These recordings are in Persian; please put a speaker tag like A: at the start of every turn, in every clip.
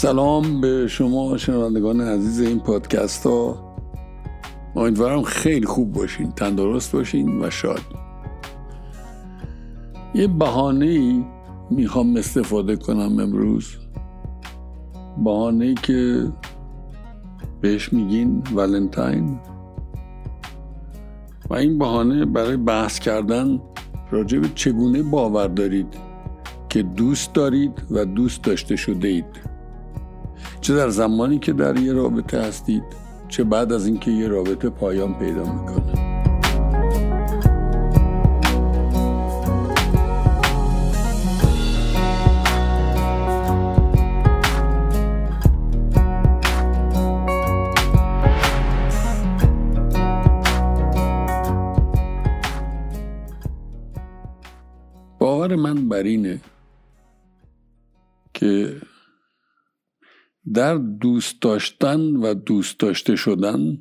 A: سلام به شما شنوندگان عزیز این پادکست ها. امیدوارم خیلی خوب باشین تندرست باشین و شاد. یه بحانه ای می‌خوام استفاده کنم امروز. بحانه ای که بهش میگین ولنتاین. و این بهانه برای بحث کردن راجع به چگونه باور دارید که دوست دارید و دوست داشته شده اید. چه در زمانی که در یه رابطه هستید چه بعد از اینکه یه رابطه پایان پیدا می‌کنه. باور من بر اینه که در دوست داشتن و دوست داشته شدن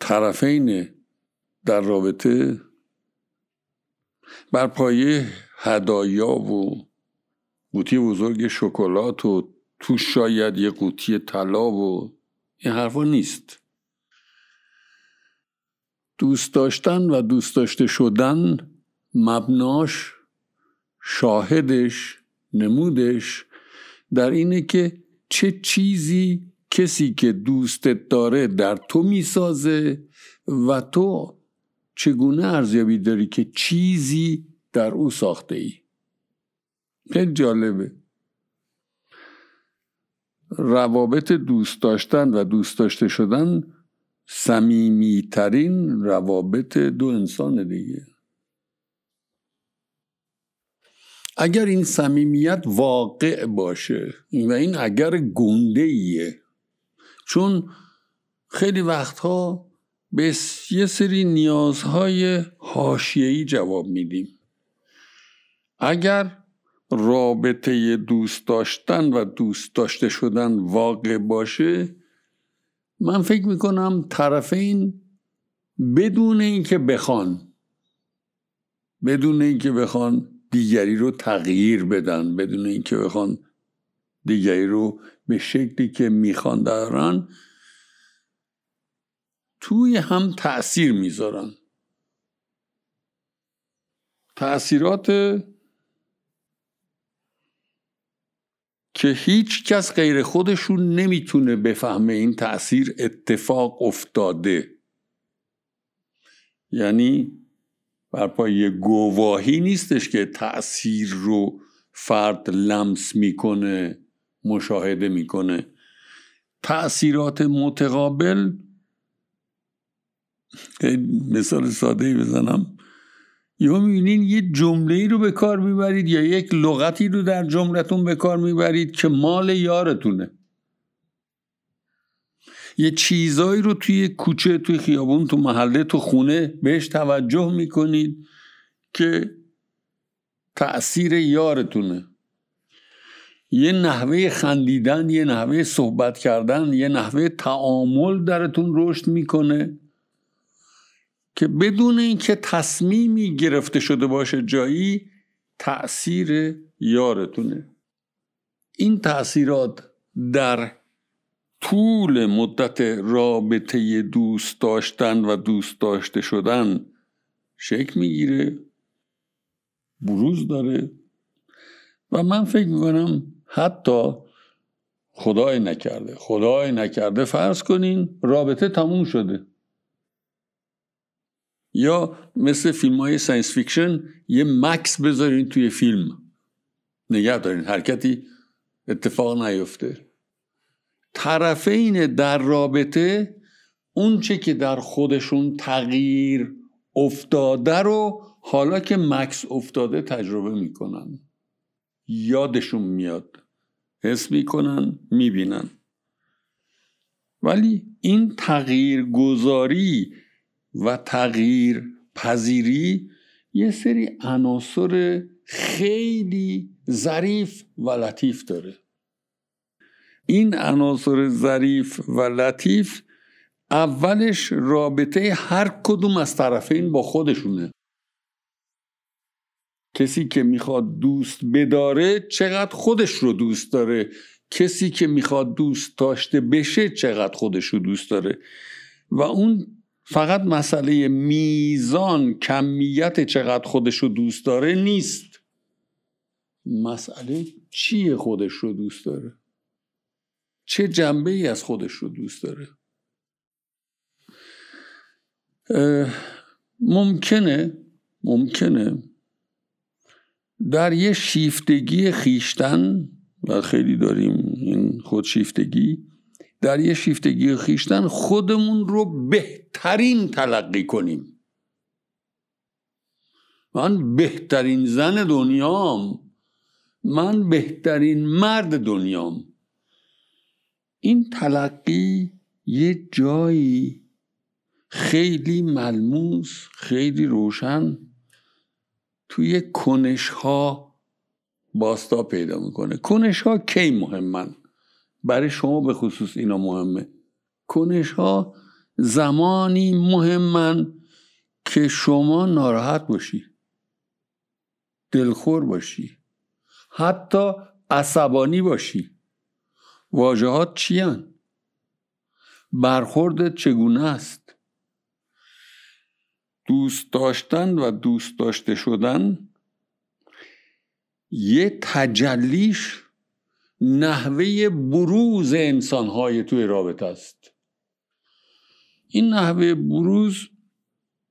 A: طرفین در رابطه بر پایه هدایا و قوطی بزرگ شکلات و تو شاید یه قوطی طلا و این حرفا نیست. دوست داشتن و دوست داشته شدن مبناش شاهدش نمودش در اینه که چه چیزی کسی که دوستت داره در تو می‌سازه و تو چگونه ارزیابی داری که چیزی در او ساخته ای خیلی جالبه. روابط دوست داشتن و دوست داشته شدن صمیمیترین روابط دو انسان دیگه. اگر این صمیمیت واقع باشه و این اگر گنده ایه چون خیلی وقتها به یه سری نیازهای حاشیه‌ای جواب میدیم. اگر رابطه دوست داشتن و دوست داشته شدن واقع باشه من فکر می‌کنم طرفین بدون اینکه بخوان بدون اینکه بخوان دیگری رو تغییر بدن بدون اینکه بخوان دیگری رو به شکلی که می‌خوان دارن توی هم تاثیر می‌ذارن. تاثیرات که هیچ کس غیر خودشون نمی‌تونه بفهمه این تاثیر اتفاق افتاده. یعنی بر پای گواهی نیستش که تاثیر رو فرد لمس می‌کنه مشاهده می‌کنه. تاثیرات متقابل مثال ساده ای بزنم. یا می‌بینین یه جمله ای رو به کار می‌برید یا یک لغتی رو در جملتون به کار می‌برید که مال یارتونه. یه چیزایی رو توی کوچه توی خیابون تو محله تو خونه بهش توجه می‌کنید که تأثیر یارتونه. یه نحوه خندیدن یه نحوه صحبت کردن یه نحوه تعامل درتون رشد می‌کنه که بدون اینکه تصمیمی گرفته شده باشه جایی تأثیر یارتونه. این تأثیرات در طول مدت رابطه دوست داشتن و دوست داشته شدن شکل می‌گیره بروز داره و من فکر می‌کنم حتی خدای نکرده. خدای نکرده فرض کنین رابطه تموم شده. یا مثل فیلم های science fiction یه مکس بذارین توی فیلم. نگه دارین حرکتی اتفاق نیفته. طرفین در رابطه اونچه که در خودشون تغییر افتاده رو حالا که مکس افتاده تجربه می‌کنن. یادشون میاد. حس می‌کنن می‌بینن. ولی این تغییر گذاری و تغییر پذیری یه سری عناصر خیلی ظریف و لطیف داره. این عناصر ظریف و لطیف اولش رابطه هر کدوم از طرفین با خودشونه. کسی که می‌خواد دوست بداره چقدر خودش رو دوست داره؟ کسی که می‌خواد دوست داشته بشه چقدر خودش رو دوست داره؟ و اون فقط مسئله میزان کمیت چقدر خودش رو دوست داره نیست. مسئله چیه خودش رو دوست داره؟ چه جنبه ای از خودش رو دوست داره؟ ممکنه ممکنه در یه شیفتگی خیشتن و خیلی داریم این خودشیفتگی در یه شیفتگی خیشتن خودمون رو بهترین تلقی کنیم. من بهترین زن دنیام من بهترین مرد دنیام. این تلقی یه جایی خیلی ملموس خیلی روشن توی کنش ها باستا پیدا می‌کنه. کنش ها کی مهمن؟ برای شما به خصوص اینا مهمه. کنش ها زمانی مهمن که شما ناراحت باشی دلخور باشی حتی عصبانی باشی. واژهات چی برخوردت چگونه است؟ دوست داشتن و دوست داشته شدن یه تجلیش نحوه بروز انسانهای توی رابطه است. این نحوه بروز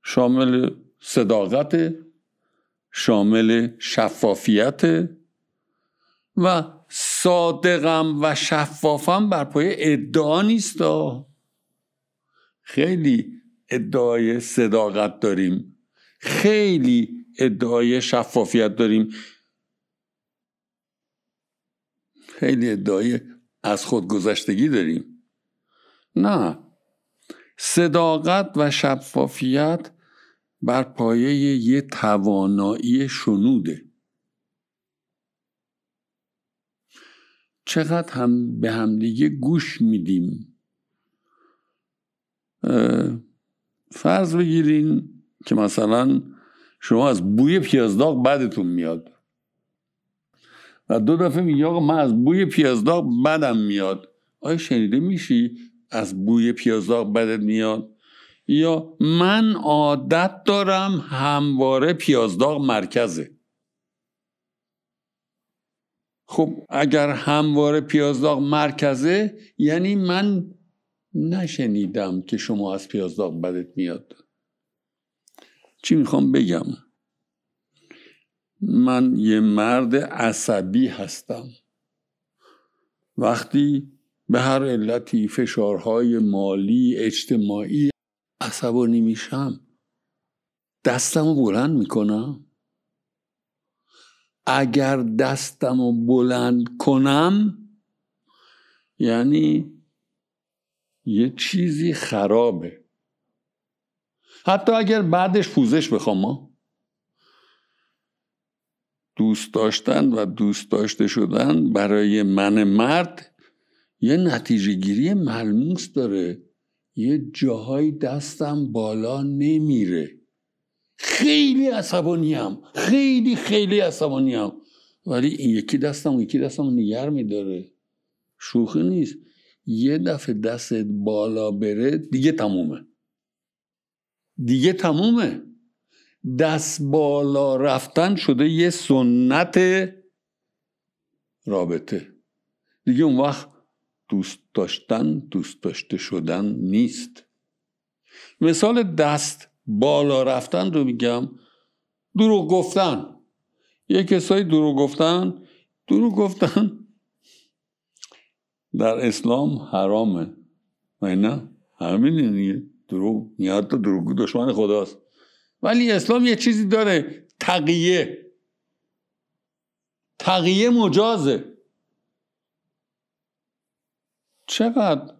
A: شامل صداقت شامل شفافیت و صادقم و شفافم بر پای ادعا نیست خیلی ادعای صداقت داریم. خیلی ادعای شفافیت داریم. خیلی ادعای از خودگذشتگی داریم. نه. صداقت و شفافیت بر پایه یه توانایی شنوده. چقدر هم به همدیگه گوش میدیم. فرض بگیرین که مثلا شما از بوی پیازداغ بدتون میاد. و دو دفعه میگه آقا من از بوی پیازداغ بدم میاد. آیا شنیده میشی؟ از بوی پیازداغ بدت میاد. یا من عادت دارم همواره پیازداغ مرکزه. خب اگر همواره پیازداغ مرکزه یعنی من نشنیدم که شما از پیازداغ بدت میاد. چی می‌خوام بگم؟ من یه مرد عصبی هستم. وقتی به هر علتی فشارهای مالی اجتماعی عصبانی میشم دستم رو بلند می‌کنم. اگر دستم رو بلند کنم یعنی یه چیزی خرابه. حتی اگر بعدش پوزش بخوام ما. دوست داشتن و دوست داشته شدن برای من مرد یه نتیجه گیری ملموس داره. یه جاهای دستم بالا نمیره. خیلی عصبانیم. خیلی خیلی عصبانیم. ولی این یکی دستم یکی دستم نگر میداره. شوخی نیست. یه دفعه دستت بالا بره دیگه تمومه. دیگه تمومه. دست بالا رفتن شده یه سنت رابطه. دیگه اون وقت دوست داشتن دوست داشته شدن نیست. مثال دست بالا رفتن رو میگم دروغ گفتن. یه کسایی دروغ گفتن دروغ گفتن. در اسلام حرامه. نه؟ همین دیگه. دروغ. نیاد تو دروغ دشمن خداست. ولی اسلام یه چیزی داره. تقیه. تقیه مجازه. چقدر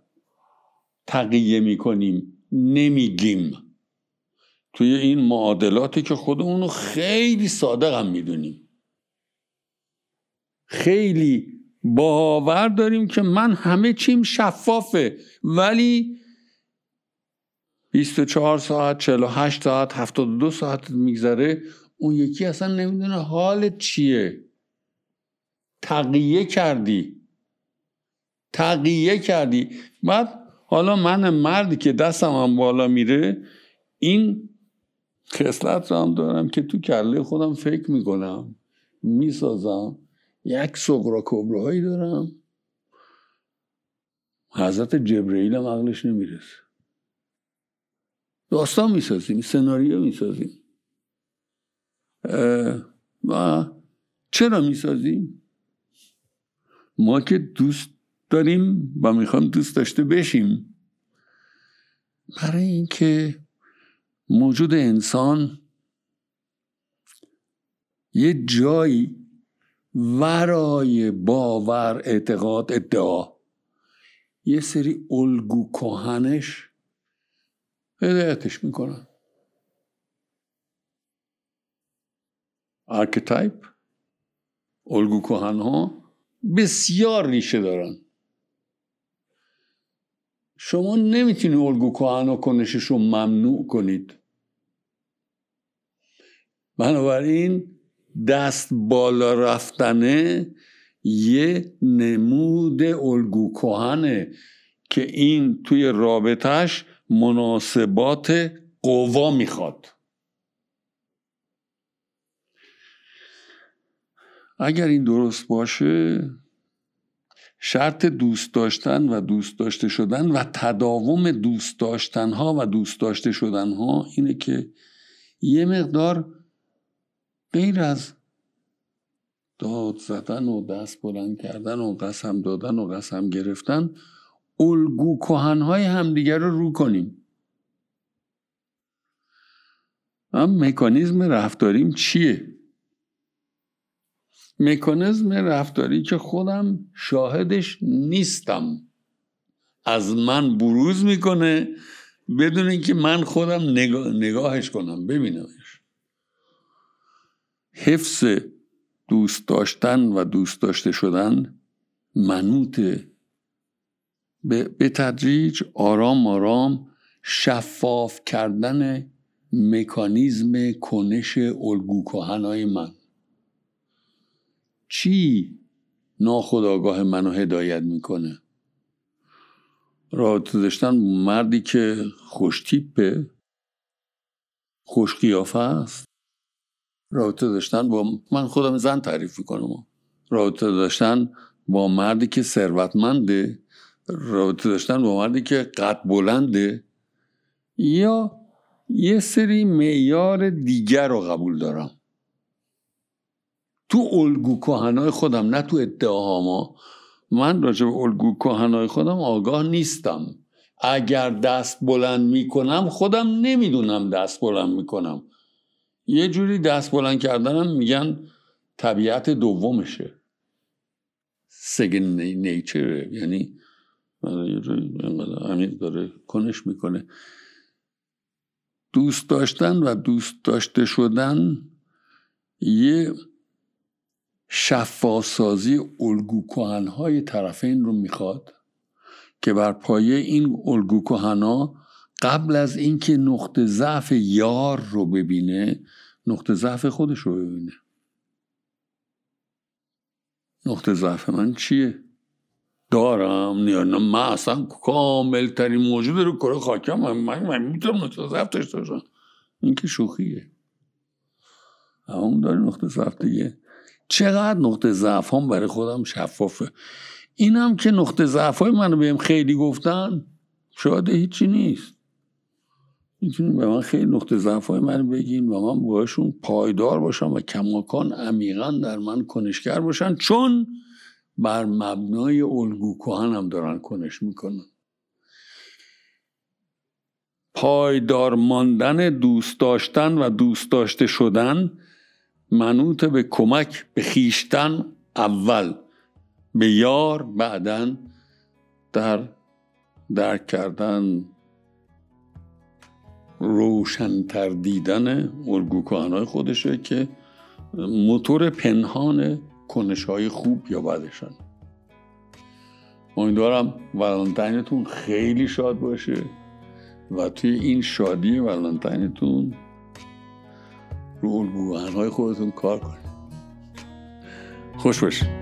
A: تقیه می‌کنیم؟ نمیگیم. توی این معادلاتی که خودمون خیلی صادق هم می‌دونیم. خیلی باور داریم که من همه چیم شفافه ولی 24 ساعت 48 ساعت 72 ساعت میگذره اون یکی اصلا نمی‌دونه حالت چیه. تقیه کردی. تقیه کردی. بعد حالا من مردی که دستم هم بالا میره این خصلت رو هم دارم که تو کله خودم فکر می‌کنم. می‌سازم. یک سقرا کبراهایی دارم. حضرت جبرئیل هم عقلش نمی‌رسه. داستان می‌سازیم سناریو می‌سازیم. و چرا می‌سازیم؟ ما که دوست داریم و می‌خوایم دوست داشته بشیم برای اینکه موجود انسان یه جایی ورای باور اعتقاد ادعا. یه سری الگو کهنش هدایتش می‌کنن. archetype الگو کهن ها بسیار ریشه دارن. شما نمی‌تونی الگو کهن و کنشش رو ممنوع کنید. بنابراین دست بالا رفتنه یه نمود الگو کهنه که این توی رابطهش مناسبات قوا می‌خواد. اگر این درست باشه شرط دوست داشتن و دوست داشته شدن و تداوم دوست داشتن ها و دوست داشته شدن ها اینه که یه مقدار غیر از داد زدن و دست بلند کردن و قسم دادن و قسم گرفتن الگو کهنهای همدیگر رو رو کنیم. هم مکانیزم رفتاریم چیه؟ مکانیزم رفتاری که خودم شاهدش نیستم. از من بروز می‌کنه بدون اینکه من خودم نگاهش کنم. ببینمش. حفظ دوست داشتن و دوست داشته شدن منوط به تدریج آرام آرام شفاف کردن مکانیزم کنش الگو من. چی ناخداگاه منو هدایت می‌کنه؟ رابطه داشتن مردی که خوشتیپه خوش قیافه است. رابطه داشتن با من خودم زن تعریف می‌کنم. رابطه داشتن با مردی که ثروتمنده. رابطه داشتن با مردی که قد بلنده. یا یه سری معیار دیگر رو قبول دارم. تو الگو کهنای خودم نه تو ادعاهاما من راجع به الگو کهنای خودم آگاه نیستم. اگر دست بلند می‌کنم خودم نمی‌دونم دست بلند می‌کنم. یه جوری دست بلند کردنم میگن طبیعت دومشه. سگن نیچره یعنی یه جوری داره کنش می‌کنه. دوست داشتن و دوست داشته شدن یه شفاسازی الگو های طرفین رو می‌خواد که بر پایه این الگو ها قبل از اینکه نقطه ضعف یار رو ببینه نقطه ضعف خودش رو ببینه. نقطه ضعف من چیه؟ دارم نه من اصلا کامل ترین موجود رو کره خاکم من, من, می‌تونم نقطه ضعف داشته باشم. این که شوخیه. اون داره نقطه ضعف دیگه. چقدر نقطه ضعف هم برای خودم شفافه. اینم که نقطه ضعف های منو بهم خیلی گفتن شاید هیچی نیست. می‌تونیم به من خیلی نقطه ضعف های من بگین و من باشون پایدار باشم و کماکان عمیقا در من کنشگر باشن چون بر مبنای الگو کهنم دارن کنش می‌کنن. پایدار ماندن دوست داشتن و دوست داشته شدن منوط به کمک به خیشتن اول به یار بعدا در درک کردن روشنتر دیدن الگو خودشه که موتور پنهان کنش های خوب یا بدشن امیدوارم ولنتینتون خیلی شاد باشه و توی این شادی ولنتینتون رو الگوهای خودتون کار کنید. خوش باشید.